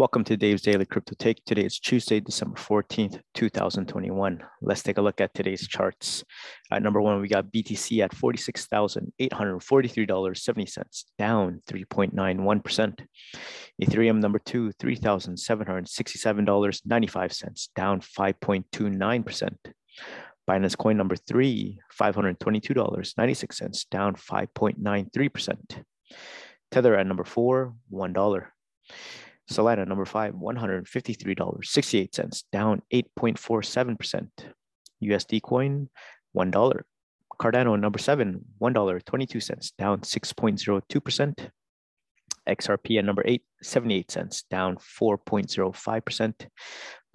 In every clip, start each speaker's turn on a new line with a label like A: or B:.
A: Welcome to Dave's Daily Crypto Take. Today is Tuesday, December 14th, 2021. Let's take a look at today's charts. At number one, we got BTC at $46,843.70, down 3.91%. Ethereum number two, $3,767.95, down 5.29%. Binance Coin number three, $522.96, down 5.93%. Tether at number four, $1. Solana number five, $153.68, down 8.47%. USD coin, $1. Cardano number seven, $1.22, down 6.02%. XRP at number eight, 78 cents, down 4.05%.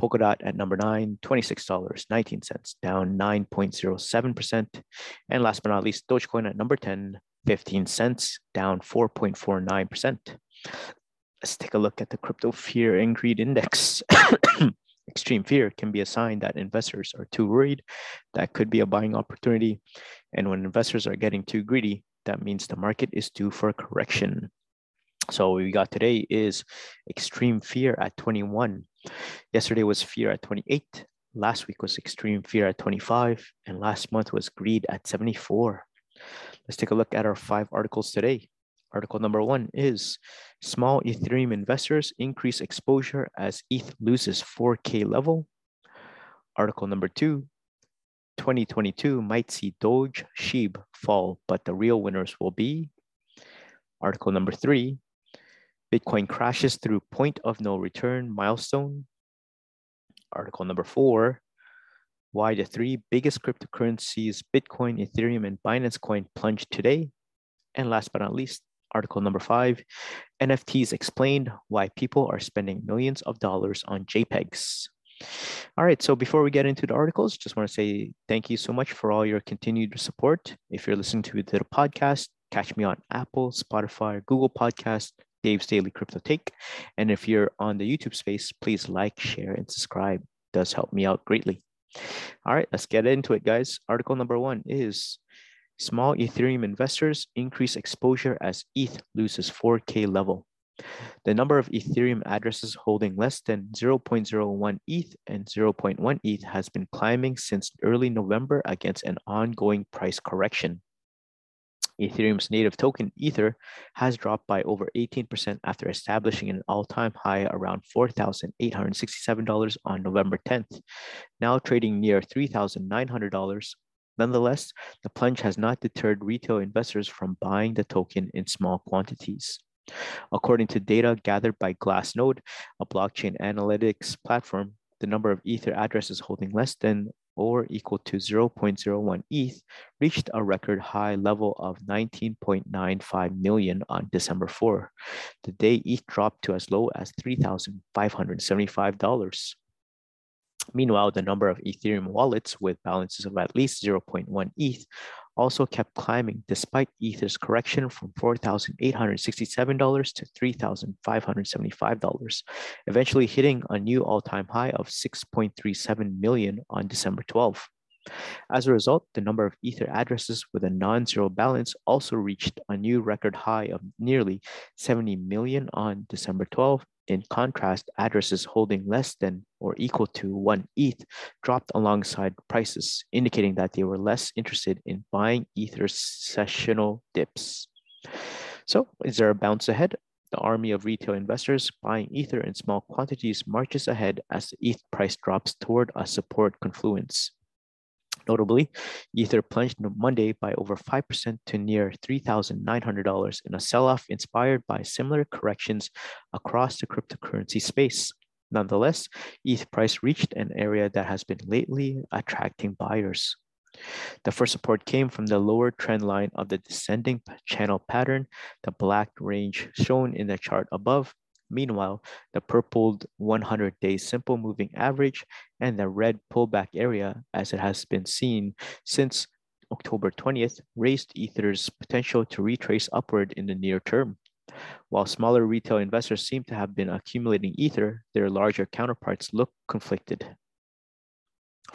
A: Polkadot at number nine, $26.19, down 9.07%. And last but not least, Dogecoin at number 10, 15 cents, down 4.49%. Let's take a look at the crypto fear and greed index. Extreme fear can be a sign that investors are too worried. That could be a buying opportunity. And when investors are getting too greedy, that means the market is due for a correction. So what we got today is extreme fear at 21. Yesterday was fear at 28. Last week was extreme fear at 25. And last month was greed at 74. Let's take a look at our five articles today. Article number one is small Ethereum investors increase exposure as ETH loses 4K level. Article number two, 2022 might see Doge, SHIB fall, but the real winners will be. Article number three, Bitcoin crashes through point of no return milestone. Article number four, why the three biggest cryptocurrencies, Bitcoin, Ethereum, and Binance Coin plunged today. And last but not least, Article number five, NFTs explained why people are spending millions of dollars on JPEGs. All right, so before we get into the articles, just want to say thank you so much for all your continued support. If you're listening to the podcast, catch me on Apple, Spotify, Google Podcast, Dave's Daily Crypto Take. And if you're on the YouTube space, please like, share, and subscribe. It does help me out greatly. All right, let's get into it, guys. Article number one is Small Ethereum investors increase exposure as ETH loses 4K level. The number of Ethereum addresses holding less than 0.01 ETH and 0.1 ETH has been climbing since early November against an ongoing price correction. Ethereum's native token, Ether, has dropped by over 18% after establishing an all time high around $4,867 on November 10th, now trading near $3,900 Nonetheless, the plunge has not deterred retail investors from buying the token in small quantities. According to data gathered by Glassnode, a blockchain analytics platform, the number of Ether addresses holding less than or equal to 0.01 ETH reached a record high level of 19.95 million on December 4, the day ETH dropped to as low as $3,575. Meanwhile, the number of Ethereum wallets with balances of at least 0.1 ETH also kept climbing despite Ether's correction from $4,867 to $3,575, eventually hitting a new all-time high of 6.37 million on December 12. As a result, the number of Ether addresses with a non-zero balance also reached a new record high of nearly 70 million on December 12, in contrast, addresses holding less than or equal to one ETH dropped alongside prices, indicating that they were less interested in buying Ether's sessional dips. So, is there a bounce ahead? The army of retail investors buying Ether in small quantities marches ahead as the ETH price drops toward a support confluence. Notably, Ether plunged Monday by over 5% to near $3,900 in a sell off inspired by similar corrections across the cryptocurrency space. Nonetheless, ETH price reached an area that has been lately attracting buyers. The first support came from the lower trend line of the descending channel pattern, the black range shown in the chart above, Meanwhile, the purpled 100 day simple moving average and the red pullback area, as it has been seen since October 20th, raised Ether's potential to retrace upward in the near term. While smaller retail investors seem to have been accumulating Ether, their larger counterparts look conflicted.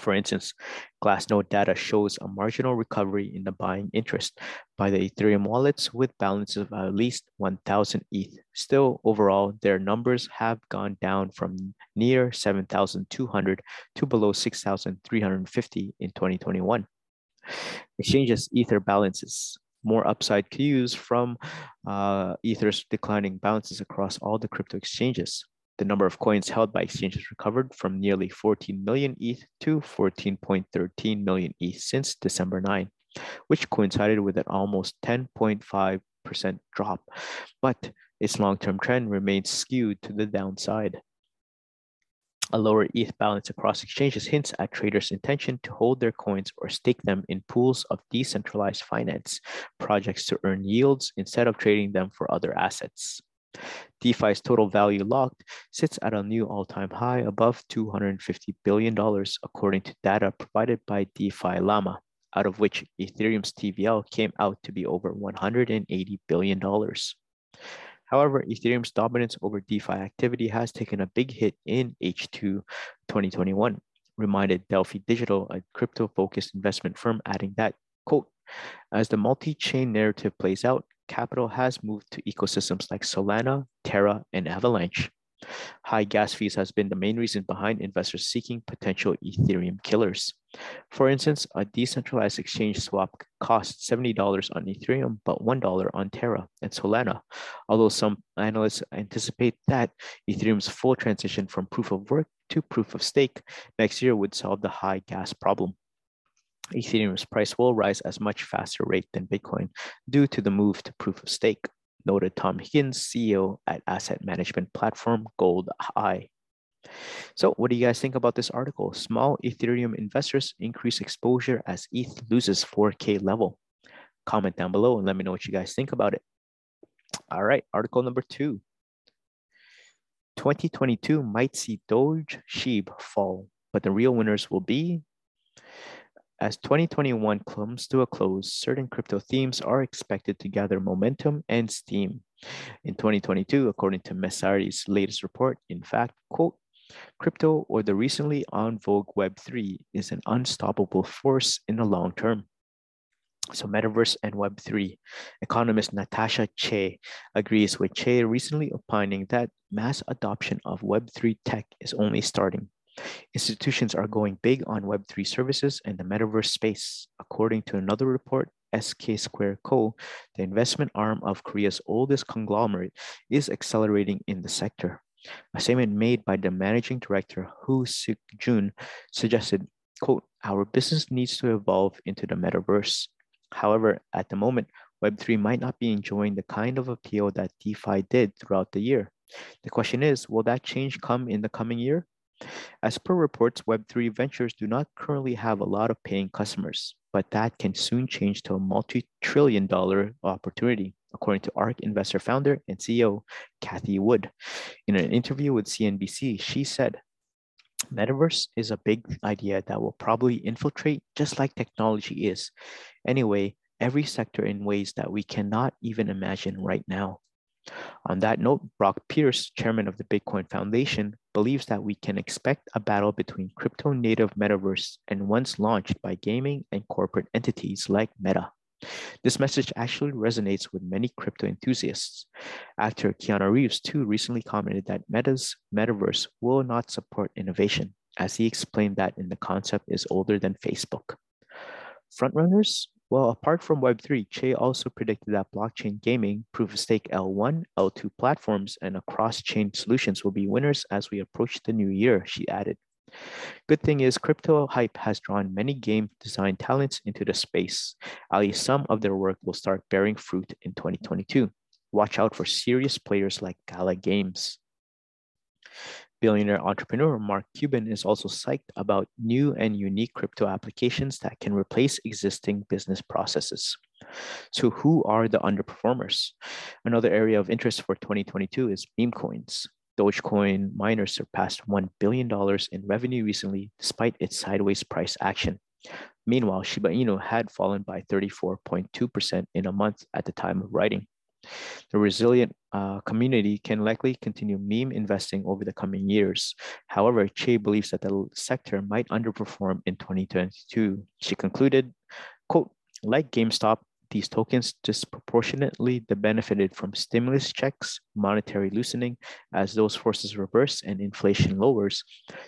A: For instance, Glassnode data shows a marginal recovery in the buying interest by the Ethereum wallets with balances of at least 1,000 ETH. Still, overall, their numbers have gone down from near 7,200 to below 6,350 in 2021. Exchanges Ether balances more upside cues from uh, Ether's declining balances across all the crypto exchanges. The number of coins held by exchanges recovered from nearly 14 million ETH to 14.13 million ETH since December 9, which coincided with an almost 10.5% drop, but its long-term trend remains skewed to the downside. A lower ETH balance across exchanges hints at traders' intention to hold their coins or stake them in pools of decentralized finance projects to earn yields instead of trading them for other assets. DeFi's total value locked sits at a new all-time high above $250 billion, according to data provided by DeFi Llama, out of which Ethereum's TVL came out to be over $180 billion. However, Ethereum's dominance over DeFi activity has taken a big hit in H2 2021, reminded Delphi Digital, a crypto-focused investment firm, adding that, quote, as the multi-chain narrative plays out, capital has moved to ecosystems like Solana, Terra, and Avalanche. High gas fees has been the main reason behind investors seeking potential Ethereum killers. For instance, a decentralized exchange swap costs $70 on Ethereum, but $1 on Terra and Solana, although some analysts anticipate that Ethereum's full transition from proof of work to proof of stake next year would solve the high gas problem. Ethereum's price will rise at much faster rate than Bitcoin due to the move to proof of stake, noted Tom Higgins, CEO at asset management platform Gold Eye. So, what do you guys think about this article? Small Ethereum investors increase exposure as ETH loses 4K level. Comment down below and let me know what you guys think about it. All right, article number two. 2022 might see Doge SHIB fall, but the real winners will be as 2021 comes to a close, certain crypto themes are expected to gather momentum and steam. In 2022, according to Messari's latest report, in fact, quote, crypto or the recently on vogue Web3 is an unstoppable force in the long term. So, Metaverse and Web3. Economist Natasha Che agrees with Che recently opining that mass adoption of Web3 tech is only starting. Institutions are going big on Web3 services and the metaverse space. According to another report, SK Square Co., the investment arm of Korea's oldest conglomerate, is accelerating in the sector. A statement made by the managing director, Hu Suk Jun, suggested, quote, our business needs to evolve into the metaverse. However, at the moment, Web3 might not be enjoying the kind of appeal that DeFi did throughout the year. The question is, will that change come in the coming year? As per reports, Web3 ventures do not currently have a lot of paying customers, but that can soon change to a multi trillion dollar opportunity, according to ARK investor founder and CEO Cathie Wood. In an interview with CNBC, she said, Metaverse is a big idea that will probably infiltrate just like technology is. Anyway, every sector in ways that we cannot even imagine right now. On that note, Brock Pierce, chairman of the Bitcoin Foundation, believes that we can expect a battle between crypto native metaverse and ones launched by gaming and corporate entities like Meta. This message actually resonates with many crypto enthusiasts. Actor Keanu Reeves, too, recently commented that Meta's metaverse will not support innovation, as he explained that in the concept is older than Facebook. Frontrunners well, apart from Web3, Che also predicted that blockchain gaming, proof of stake L1, L2 platforms, and cross chain solutions will be winners as we approach the new year, she added. Good thing is, crypto hype has drawn many game design talents into the space. At least some of their work will start bearing fruit in 2022. Watch out for serious players like Gala Games. Billionaire entrepreneur Mark Cuban is also psyched about new and unique crypto applications that can replace existing business processes. So, who are the underperformers? Another area of interest for 2022 is meme coins. Dogecoin miners surpassed $1 billion in revenue recently, despite its sideways price action. Meanwhile, Shiba Inu had fallen by 34.2% in a month at the time of writing. The resilient uh, community can likely continue meme investing over the coming years. However, Che believes that the sector might underperform in 2022. She concluded, quote, like GameStop, these tokens disproportionately benefited from stimulus checks, monetary loosening, as those forces reverse and inflation lowers.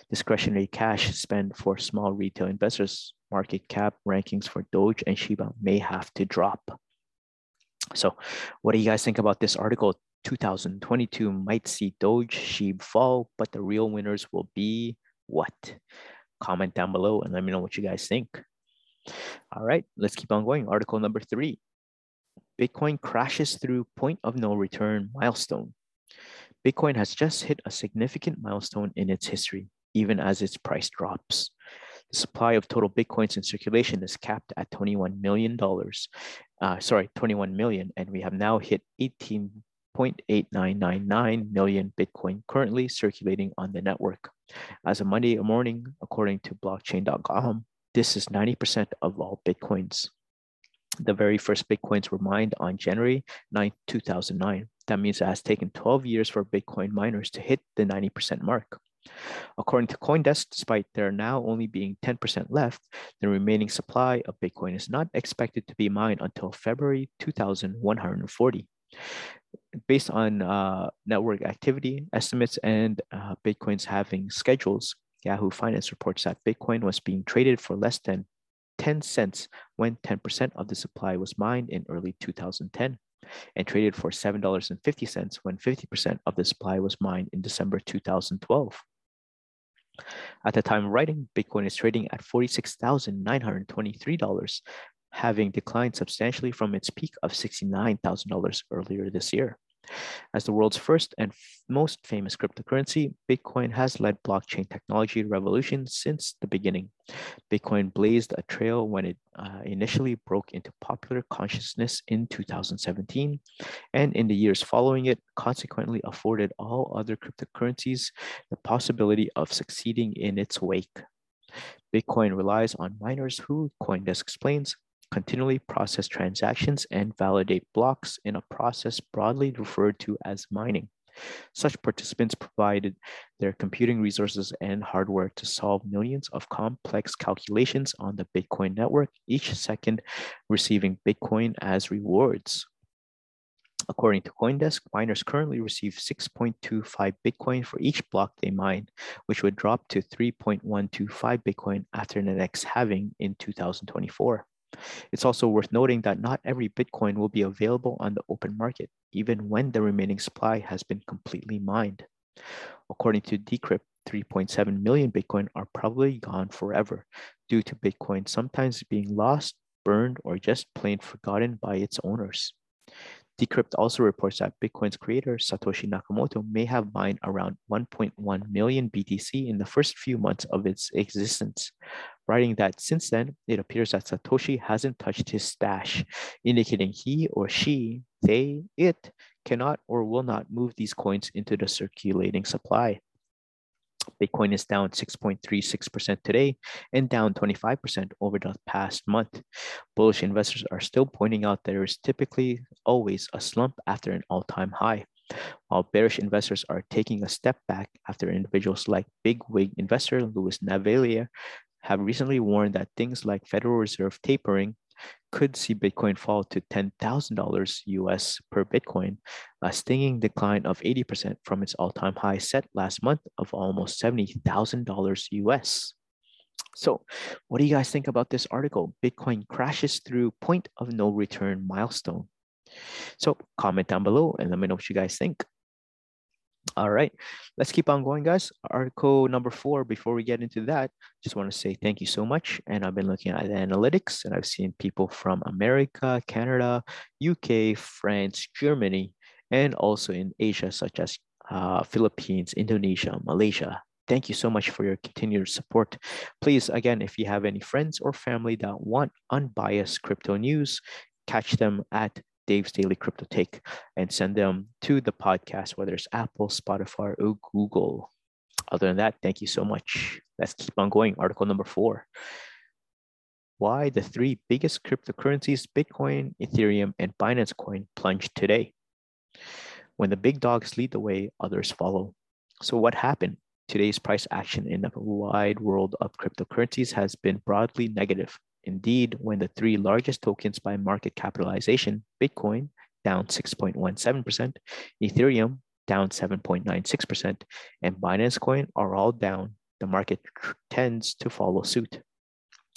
A: Discretionary cash spent for small retail investors, market cap rankings for Doge and Shiba may have to drop. So, what do you guys think about this article? 2022 might see Doge, SHIB fall, but the real winners will be what? Comment down below and let me know what you guys think. All right, let's keep on going. Article number three Bitcoin crashes through point of no return milestone. Bitcoin has just hit a significant milestone in its history, even as its price drops. The supply of total Bitcoins in circulation is capped at $21 million. Uh, sorry, 21 million, and we have now hit 18.8999 million Bitcoin currently circulating on the network. As of Monday morning, according to blockchain.com, this is 90% of all Bitcoins. The very first Bitcoins were mined on January 9, 2009. That means it has taken 12 years for Bitcoin miners to hit the 90% mark. According to Coindesk, despite there now only being 10% left, the remaining supply of Bitcoin is not expected to be mined until February 2140. Based on uh, network activity estimates and uh, Bitcoin's halving schedules, Yahoo Finance reports that Bitcoin was being traded for less than 10 cents when 10% of the supply was mined in early 2010 and traded for $7.50 when 50% of the supply was mined in December 2012. At the time of writing, Bitcoin is trading at $46,923, having declined substantially from its peak of $69,000 earlier this year. As the world's first and most famous cryptocurrency, Bitcoin has led blockchain technology revolution since the beginning. Bitcoin blazed a trail when it uh, initially broke into popular consciousness in 2017, and in the years following it, consequently afforded all other cryptocurrencies the possibility of succeeding in its wake. Bitcoin relies on miners who, Coindesk explains, continually process transactions and validate blocks in a process broadly referred to as mining. Such participants provided their computing resources and hardware to solve millions of complex calculations on the Bitcoin network, each second receiving Bitcoin as rewards. According to Coindesk, miners currently receive 6.25 Bitcoin for each block they mine, which would drop to 3.125 Bitcoin after the next halving in 2024. It's also worth noting that not every Bitcoin will be available on the open market, even when the remaining supply has been completely mined. According to Decrypt, 3.7 million Bitcoin are probably gone forever due to Bitcoin sometimes being lost, burned, or just plain forgotten by its owners. Decrypt also reports that Bitcoin's creator, Satoshi Nakamoto, may have mined around 1.1 million BTC in the first few months of its existence, writing that since then, it appears that Satoshi hasn't touched his stash, indicating he or she, they, it, cannot or will not move these coins into the circulating supply. Bitcoin is down 6.36% today and down 25% over the past month. Bullish investors are still pointing out there is typically always a slump after an all time high, while bearish investors are taking a step back after individuals like big wig investor Louis Navellier have recently warned that things like Federal Reserve tapering could see Bitcoin fall to $10,000 US per Bitcoin, a stinging decline of 80% from its all time high set last month of almost $70,000 US. So, what do you guys think about this article? Bitcoin crashes through point of no return milestone. So, comment down below and let me know what you guys think. All right, let's keep on going, guys. Article number four, before we get into that, just want to say thank you so much. And I've been looking at the analytics and I've seen people from America, Canada, UK, France, Germany, and also in Asia, such as uh, Philippines, Indonesia, Malaysia. Thank you so much for your continued support. Please, again, if you have any friends or family that want unbiased crypto news, catch them at Dave's Daily Crypto Take and send them to the podcast, whether it's Apple, Spotify, or Google. Other than that, thank you so much. Let's keep on going. Article number four. Why the three biggest cryptocurrencies, Bitcoin, Ethereum, and Binance Coin plunged today. When the big dogs lead the way, others follow. So, what happened? Today's price action in the wide world of cryptocurrencies has been broadly negative. Indeed, when the three largest tokens by market capitalization, Bitcoin down 6.17%, Ethereum down 7.96%, and Binance Coin are all down, the market tends to follow suit.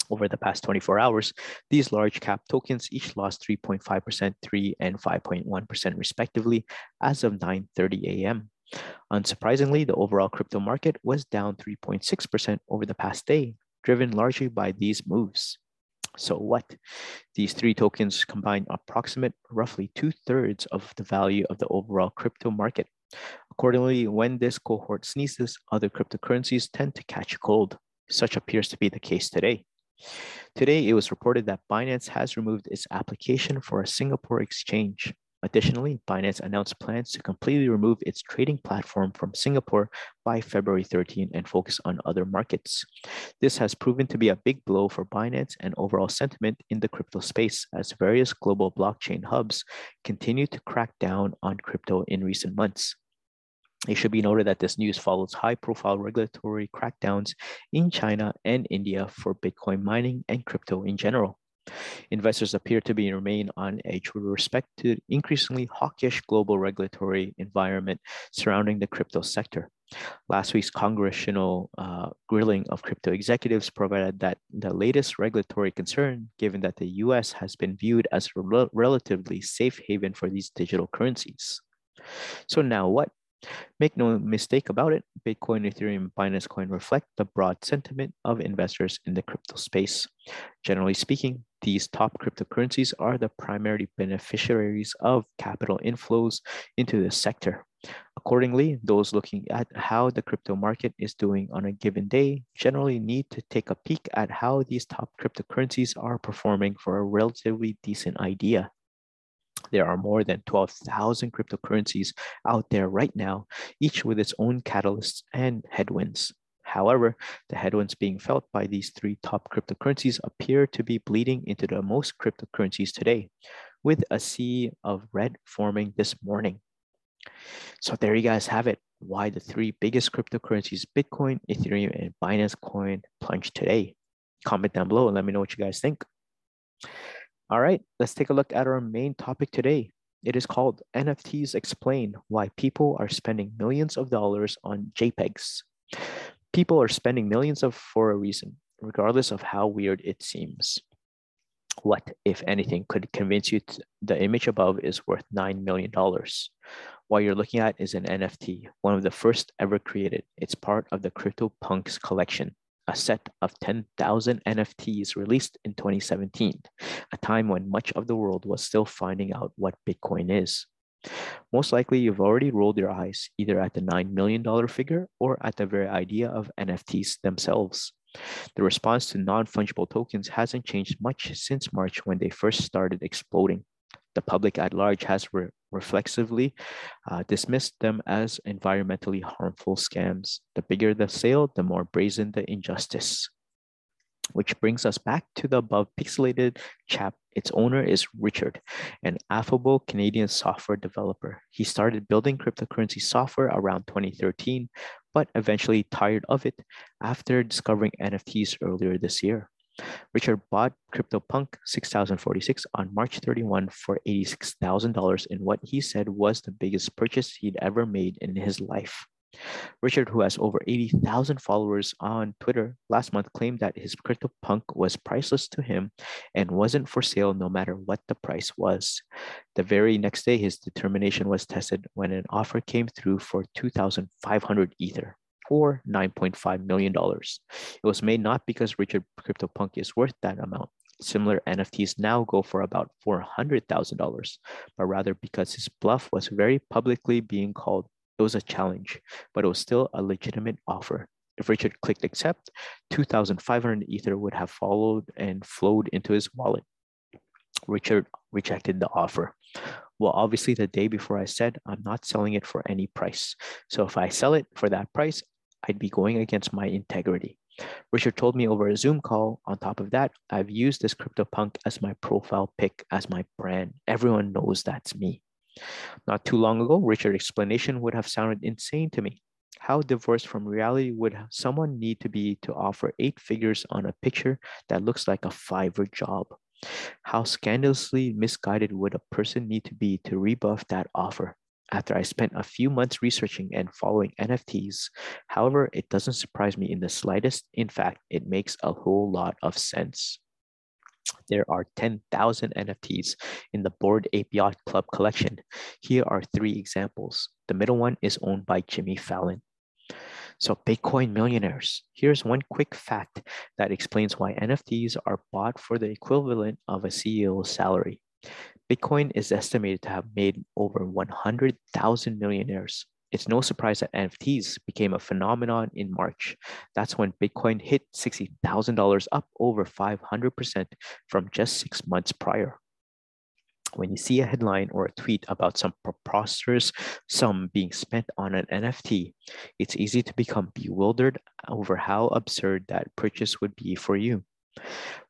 A: Over the past 24 hours, these large cap tokens each lost 3.5%, 3 and 5.1% respectively as of 9:30 a.m. Unsurprisingly, the overall crypto market was down 3.6% over the past day, driven largely by these moves. So what? These three tokens combine approximate roughly two thirds of the value of the overall crypto market. Accordingly, when this cohort sneezes, other cryptocurrencies tend to catch cold. Such appears to be the case today. Today, it was reported that Binance has removed its application for a Singapore exchange. Additionally, Binance announced plans to completely remove its trading platform from Singapore by February 13 and focus on other markets. This has proven to be a big blow for Binance and overall sentiment in the crypto space as various global blockchain hubs continue to crack down on crypto in recent months. It should be noted that this news follows high profile regulatory crackdowns in China and India for Bitcoin mining and crypto in general. Investors appear to be remain on edge with respect to increasingly hawkish global regulatory environment surrounding the crypto sector. Last week's congressional uh, grilling of crypto executives provided that the latest regulatory concern, given that the US has been viewed as a rel relatively safe haven for these digital currencies. So now what? Make no mistake about it, Bitcoin, Ethereum, and Binance Coin reflect the broad sentiment of investors in the crypto space. Generally speaking, these top cryptocurrencies are the primary beneficiaries of capital inflows into the sector. Accordingly, those looking at how the crypto market is doing on a given day generally need to take a peek at how these top cryptocurrencies are performing for a relatively decent idea. There are more than 12,000 cryptocurrencies out there right now, each with its own catalysts and headwinds. However, the headwinds being felt by these three top cryptocurrencies appear to be bleeding into the most cryptocurrencies today, with a sea of red forming this morning. So there you guys have it. Why the three biggest cryptocurrencies, Bitcoin, Ethereum, and Binance Coin plunged today. Comment down below and let me know what you guys think. All right, let's take a look at our main topic today. It is called NFTs Explain Why People Are Spending Millions of Dollars on JPEGs. People are spending millions of for a reason, regardless of how weird it seems. What, if anything, could convince you the image above is worth $9 million? What you're looking at is an NFT, one of the first ever created. It's part of the CryptoPunks collection a set of 10,000 NFTs released in 2017, a time when much of the world was still finding out what Bitcoin is. Most likely, you've already rolled your eyes either at the $9 million figure or at the very idea of NFTs themselves. The response to non fungible tokens hasn't changed much since March when they first started exploding the public at large has re reflexively uh, dismissed them as environmentally harmful scams. The bigger the sale, the more brazen the injustice. Which brings us back to the above pixelated chap. Its owner is Richard, an affable Canadian software developer. He started building cryptocurrency software around 2013, but eventually tired of it after discovering NFTs earlier this year. Richard bought CryptoPunk 6046 on March 31 for $86,000 in what he said was the biggest purchase he'd ever made in his life. Richard, who has over 80,000 followers on Twitter, last month claimed that his CryptoPunk was priceless to him and wasn't for sale no matter what the price was. The very next day, his determination was tested when an offer came through for 2,500 Ether or $9.5 million. It was made not because Richard CryptoPunk is worth that amount. Similar NFTs now go for about $400,000, but rather because his bluff was very publicly being called. It was a challenge, but it was still a legitimate offer. If Richard clicked accept, 2,500 Ether would have followed and flowed into his wallet. Richard rejected the offer. Well, obviously, the day before I said I'm not selling it for any price. So if I sell it for that price, I'd be going against my integrity. Richard told me over a Zoom call. On top of that, I've used this CryptoPunk as my profile pic, as my brand. Everyone knows that's me. Not too long ago, Richard's explanation would have sounded insane to me. How divorced from reality would someone need to be to offer eight figures on a picture that looks like a Fiverr job? How scandalously misguided would a person need to be to rebuff that offer? After I spent a few months researching and following NFTs, however, it doesn't surprise me in the slightest. In fact, it makes a whole lot of sense. There are 10,000 NFTs in the Bored Yacht Club collection. Here are three examples. The middle one is owned by Jimmy Fallon. So Bitcoin millionaires. Here's one quick fact that explains why NFTs are bought for the equivalent of a CEO's salary. Bitcoin is estimated to have made over 100,000 millionaires. It's no surprise that NFTs became a phenomenon in March. That's when Bitcoin hit $60,000, up over 500% from just six months prior. When you see a headline or a tweet about some preposterous sum being spent on an NFT, it's easy to become bewildered over how absurd that purchase would be for you.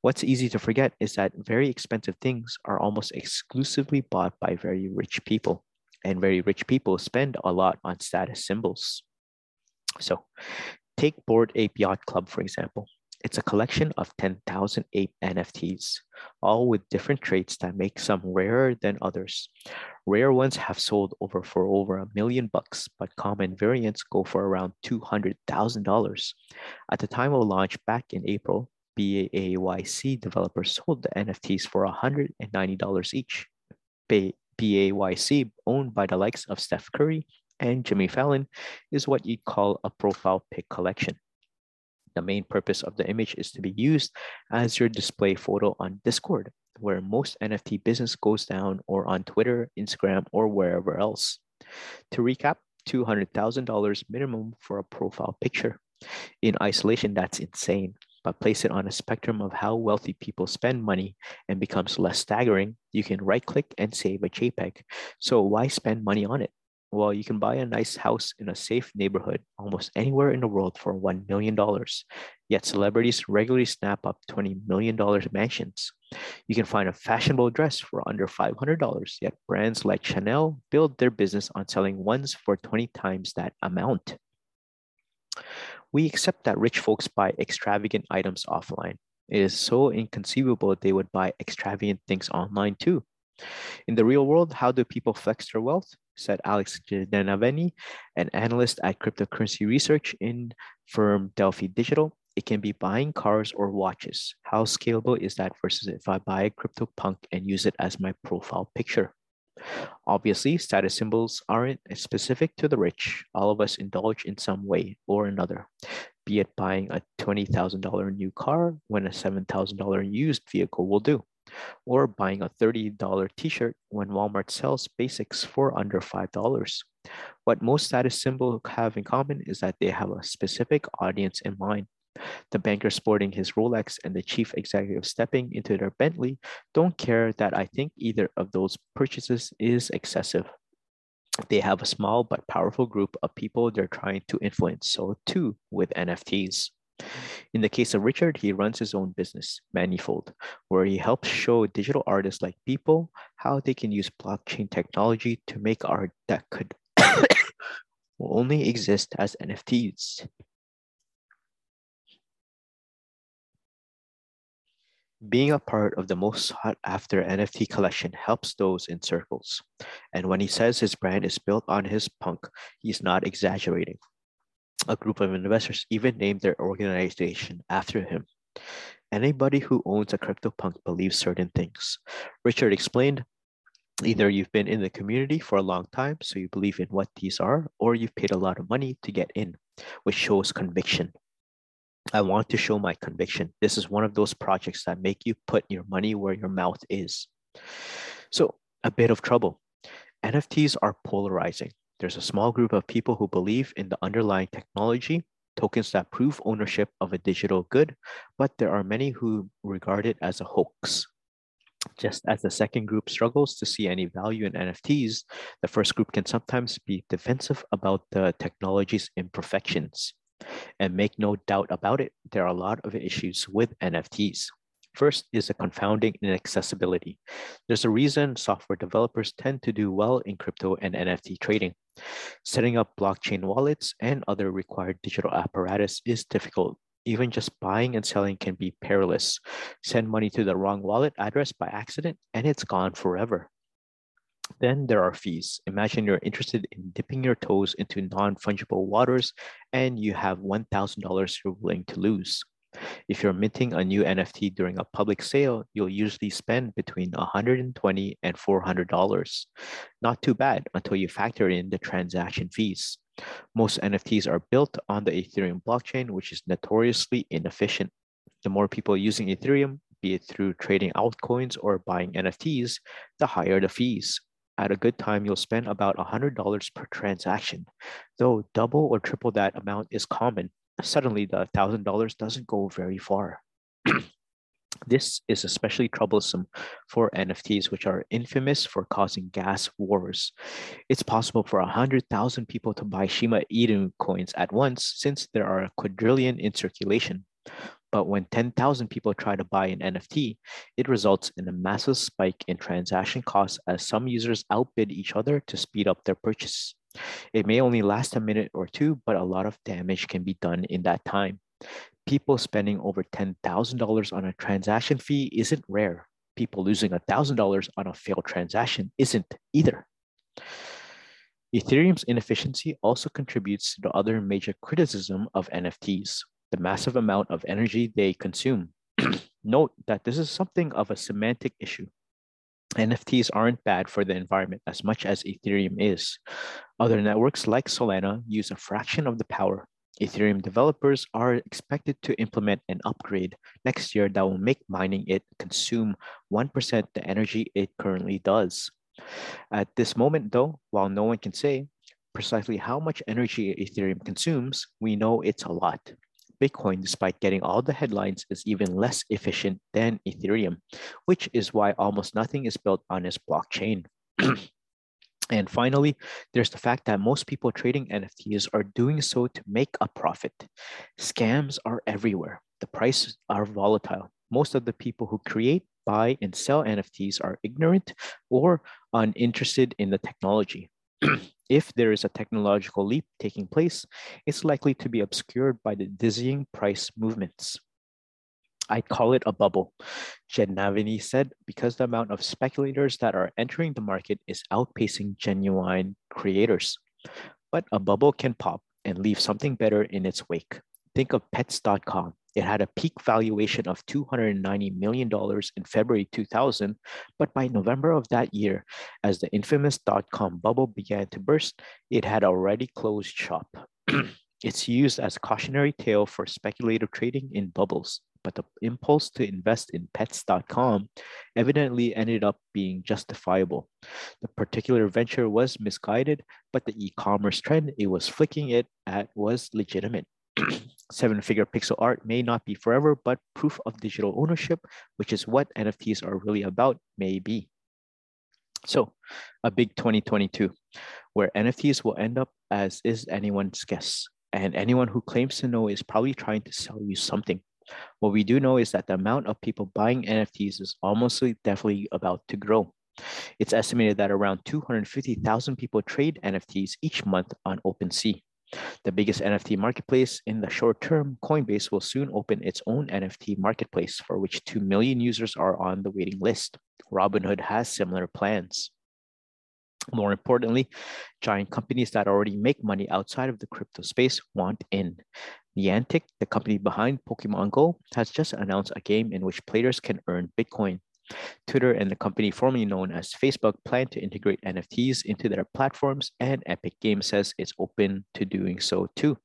A: What's easy to forget is that very expensive things are almost exclusively bought by very rich people, and very rich people spend a lot on status symbols. So, take Bored Ape Yacht Club, for example. It's a collection of 10,000 ape NFTs, all with different traits that make some rarer than others. Rare ones have sold over for over a million bucks, but common variants go for around $200,000. At the time of launch back in April, BAYC developers sold the NFTs for $190 each. BAYC, owned by the likes of Steph Curry and Jimmy Fallon, is what you'd call a profile pic collection. The main purpose of the image is to be used as your display photo on Discord, where most NFT business goes down, or on Twitter, Instagram, or wherever else. To recap, $200,000 minimum for a profile picture. In isolation, that's insane but place it on a spectrum of how wealthy people spend money and becomes less staggering, you can right click and save a JPEG. So why spend money on it? Well, you can buy a nice house in a safe neighborhood almost anywhere in the world for $1 million. Yet celebrities regularly snap up $20 million mansions. You can find a fashionable dress for under $500, yet brands like Chanel build their business on selling ones for 20 times that amount. We accept that rich folks buy extravagant items offline. It is so inconceivable they would buy extravagant things online too. In the real world, how do people flex their wealth? Said Alex Gedevani, an analyst at cryptocurrency research in firm Delphi Digital. It can be buying cars or watches. How scalable is that versus if I buy a CryptoPunk and use it as my profile picture? Obviously, status symbols aren't specific to the rich. All of us indulge in some way or another, be it buying a $20,000 new car when a $7,000 used vehicle will do, or buying a $30 t shirt when Walmart sells basics for under $5. What most status symbols have in common is that they have a specific audience in mind. The banker sporting his Rolex and the chief executive stepping into their Bentley don't care that I think either of those purchases is excessive. They have a small but powerful group of people they're trying to influence. So, too, with NFTs. In the case of Richard, he runs his own business, Manifold, where he helps show digital artists like people how they can use blockchain technology to make art that could only exist as NFTs. Being a part of the most sought after NFT collection helps those in circles. And when he says his brand is built on his punk, he's not exaggerating. A group of investors even named their organization after him. Anybody who owns a CryptoPunk believes certain things. Richard explained either you've been in the community for a long time, so you believe in what these are, or you've paid a lot of money to get in, which shows conviction. I want to show my conviction. This is one of those projects that make you put your money where your mouth is. So, a bit of trouble. NFTs are polarizing. There's a small group of people who believe in the underlying technology, tokens that prove ownership of a digital good, but there are many who regard it as a hoax. Just as the second group struggles to see any value in NFTs, the first group can sometimes be defensive about the technology's imperfections. And make no doubt about it, there are a lot of issues with NFTs. First is the confounding inaccessibility. There's a reason software developers tend to do well in crypto and NFT trading. Setting up blockchain wallets and other required digital apparatus is difficult. Even just buying and selling can be perilous. Send money to the wrong wallet address by accident and it's gone forever. Then there are fees. Imagine you're interested in dipping your toes into non fungible waters and you have $1,000 you're willing to lose. If you're minting a new NFT during a public sale, you'll usually spend between 120 and $400. Not too bad until you factor in the transaction fees. Most NFTs are built on the Ethereum blockchain, which is notoriously inefficient. The more people using Ethereum, be it through trading altcoins or buying NFTs, the higher the fees. At a good time, you'll spend about $100 per transaction. Though double or triple that amount is common, suddenly the $1,000 doesn't go very far. This is especially troublesome for NFTs, which are infamous for causing gas wars. It's possible for 100,000 people to buy Shiba Inu coins at once since there are a quadrillion in circulation. But when 10,000 people try to buy an NFT, it results in a massive spike in transaction costs as some users outbid each other to speed up their purchase. It may only last a minute or two, but a lot of damage can be done in that time. People spending over $10,000 on a transaction fee isn't rare. People losing $1,000 on a failed transaction isn't either. Ethereum's inefficiency also contributes to the other major criticism of NFTs, the massive amount of energy they consume. Note that this is something of a semantic issue. NFTs aren't bad for the environment as much as Ethereum is. Other networks like Solana use a fraction of the power. Ethereum developers are expected to implement an upgrade next year that will make mining it consume 1% the energy it currently does. At this moment, though, while no one can say precisely how much energy Ethereum consumes, we know it's a lot. Bitcoin, despite getting all the headlines, is even less efficient than Ethereum, which is why almost nothing is built on its blockchain. and finally, there's the fact that most people trading NFTs are doing so to make a profit. Scams are everywhere. The prices are volatile. Most of the people who create, buy, and sell NFTs are ignorant or uninterested in the technology. if there is a technological leap taking place, it's likely to be obscured by the dizzying price movements. I call it a bubble, Gedevani said, because the amount of speculators that are entering the market is outpacing genuine creators. But a bubble can pop and leave something better in its wake. Think of pets.com. It had a peak valuation of $290 million in February 2000, but by November of that year, as the infamous dot-com bubble began to burst, it had already closed shop. it's used as a cautionary tale for speculative trading in bubbles, but the impulse to invest in pets.com evidently ended up being justifiable. The particular venture was misguided, but the e-commerce trend it was flicking it at was legitimate. seven figure pixel art may not be forever, but proof of digital ownership, which is what NFTs are really about, may be. So, a big 2022 where NFTs will end up as is anyone's guess. And anyone who claims to know is probably trying to sell you something. What we do know is that the amount of people buying NFTs is almost definitely about to grow. It's estimated that around 250,000 people trade NFTs each month on OpenSea. The biggest NFT marketplace in the short term, Coinbase will soon open its own NFT marketplace for which 2 million users are on the waiting list. Robinhood has similar plans. More importantly, giant companies that already make money outside of the crypto space want in. Niantic, the company behind Pokemon Go, has just announced a game in which players can earn Bitcoin. Twitter and the company formerly known as Facebook plan to integrate NFTs into their platforms, and Epic Games says it's open to doing so too.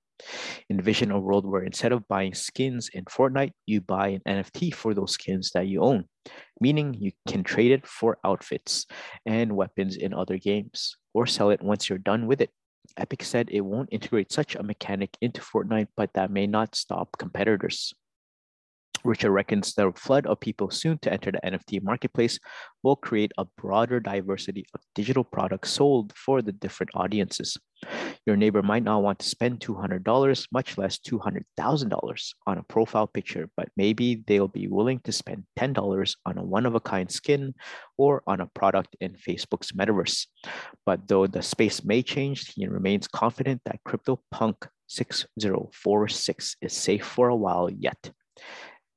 A: Envision a world where instead of buying skins in Fortnite, you buy an NFT for those skins that you own, meaning you can trade it for outfits and weapons in other games, or sell it once you're done with it. Epic said it won't integrate such a mechanic into Fortnite, but that may not stop competitors. Richard reckons the flood of people soon to enter the NFT marketplace will create a broader diversity of digital products sold for the different audiences. Your neighbor might not want to spend $200, much less $200,000 on a profile picture, but maybe they'll be willing to spend $10 on a one of a kind skin or on a product in Facebook's metaverse. But though the space may change, he remains confident that CryptoPunk 6046 is safe for a while yet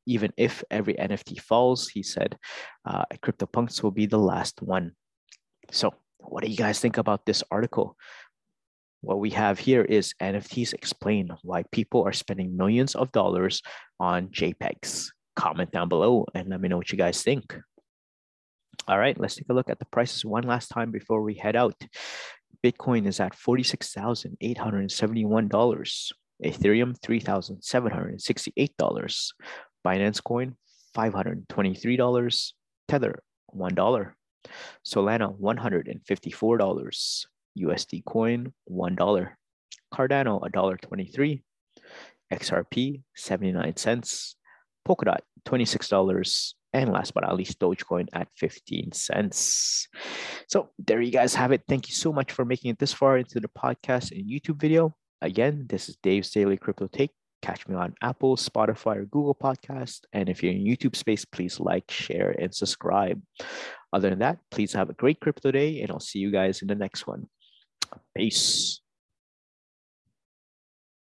A: even if every NFT falls, he said, uh, CryptoPunks will be the last one. So, what do you guys think about this article? What we have here is NFTs explain why people are spending millions of dollars on JPEGs. Comment down below and let me know what you guys think. All right, let's take a look at the prices one last time before we head out. Bitcoin is at $46,871. Ethereum, $3,768. Binance Coin, $523. Tether, $1. Solana, $154. USD Coin, $1. Cardano, $1.23. XRP, 79 cents. Polkadot, $26. And last but not least, Dogecoin at 15 cents. So there you guys have it. Thank you so much for making it this far into the podcast and YouTube video. Again, this is Dave's Daily Crypto Take. Catch me on Apple, Spotify, or Google Podcast. And if you're in YouTube space, please like, share, and subscribe. Other than that, please have a great crypto day, and I'll see you guys in the next one. Peace.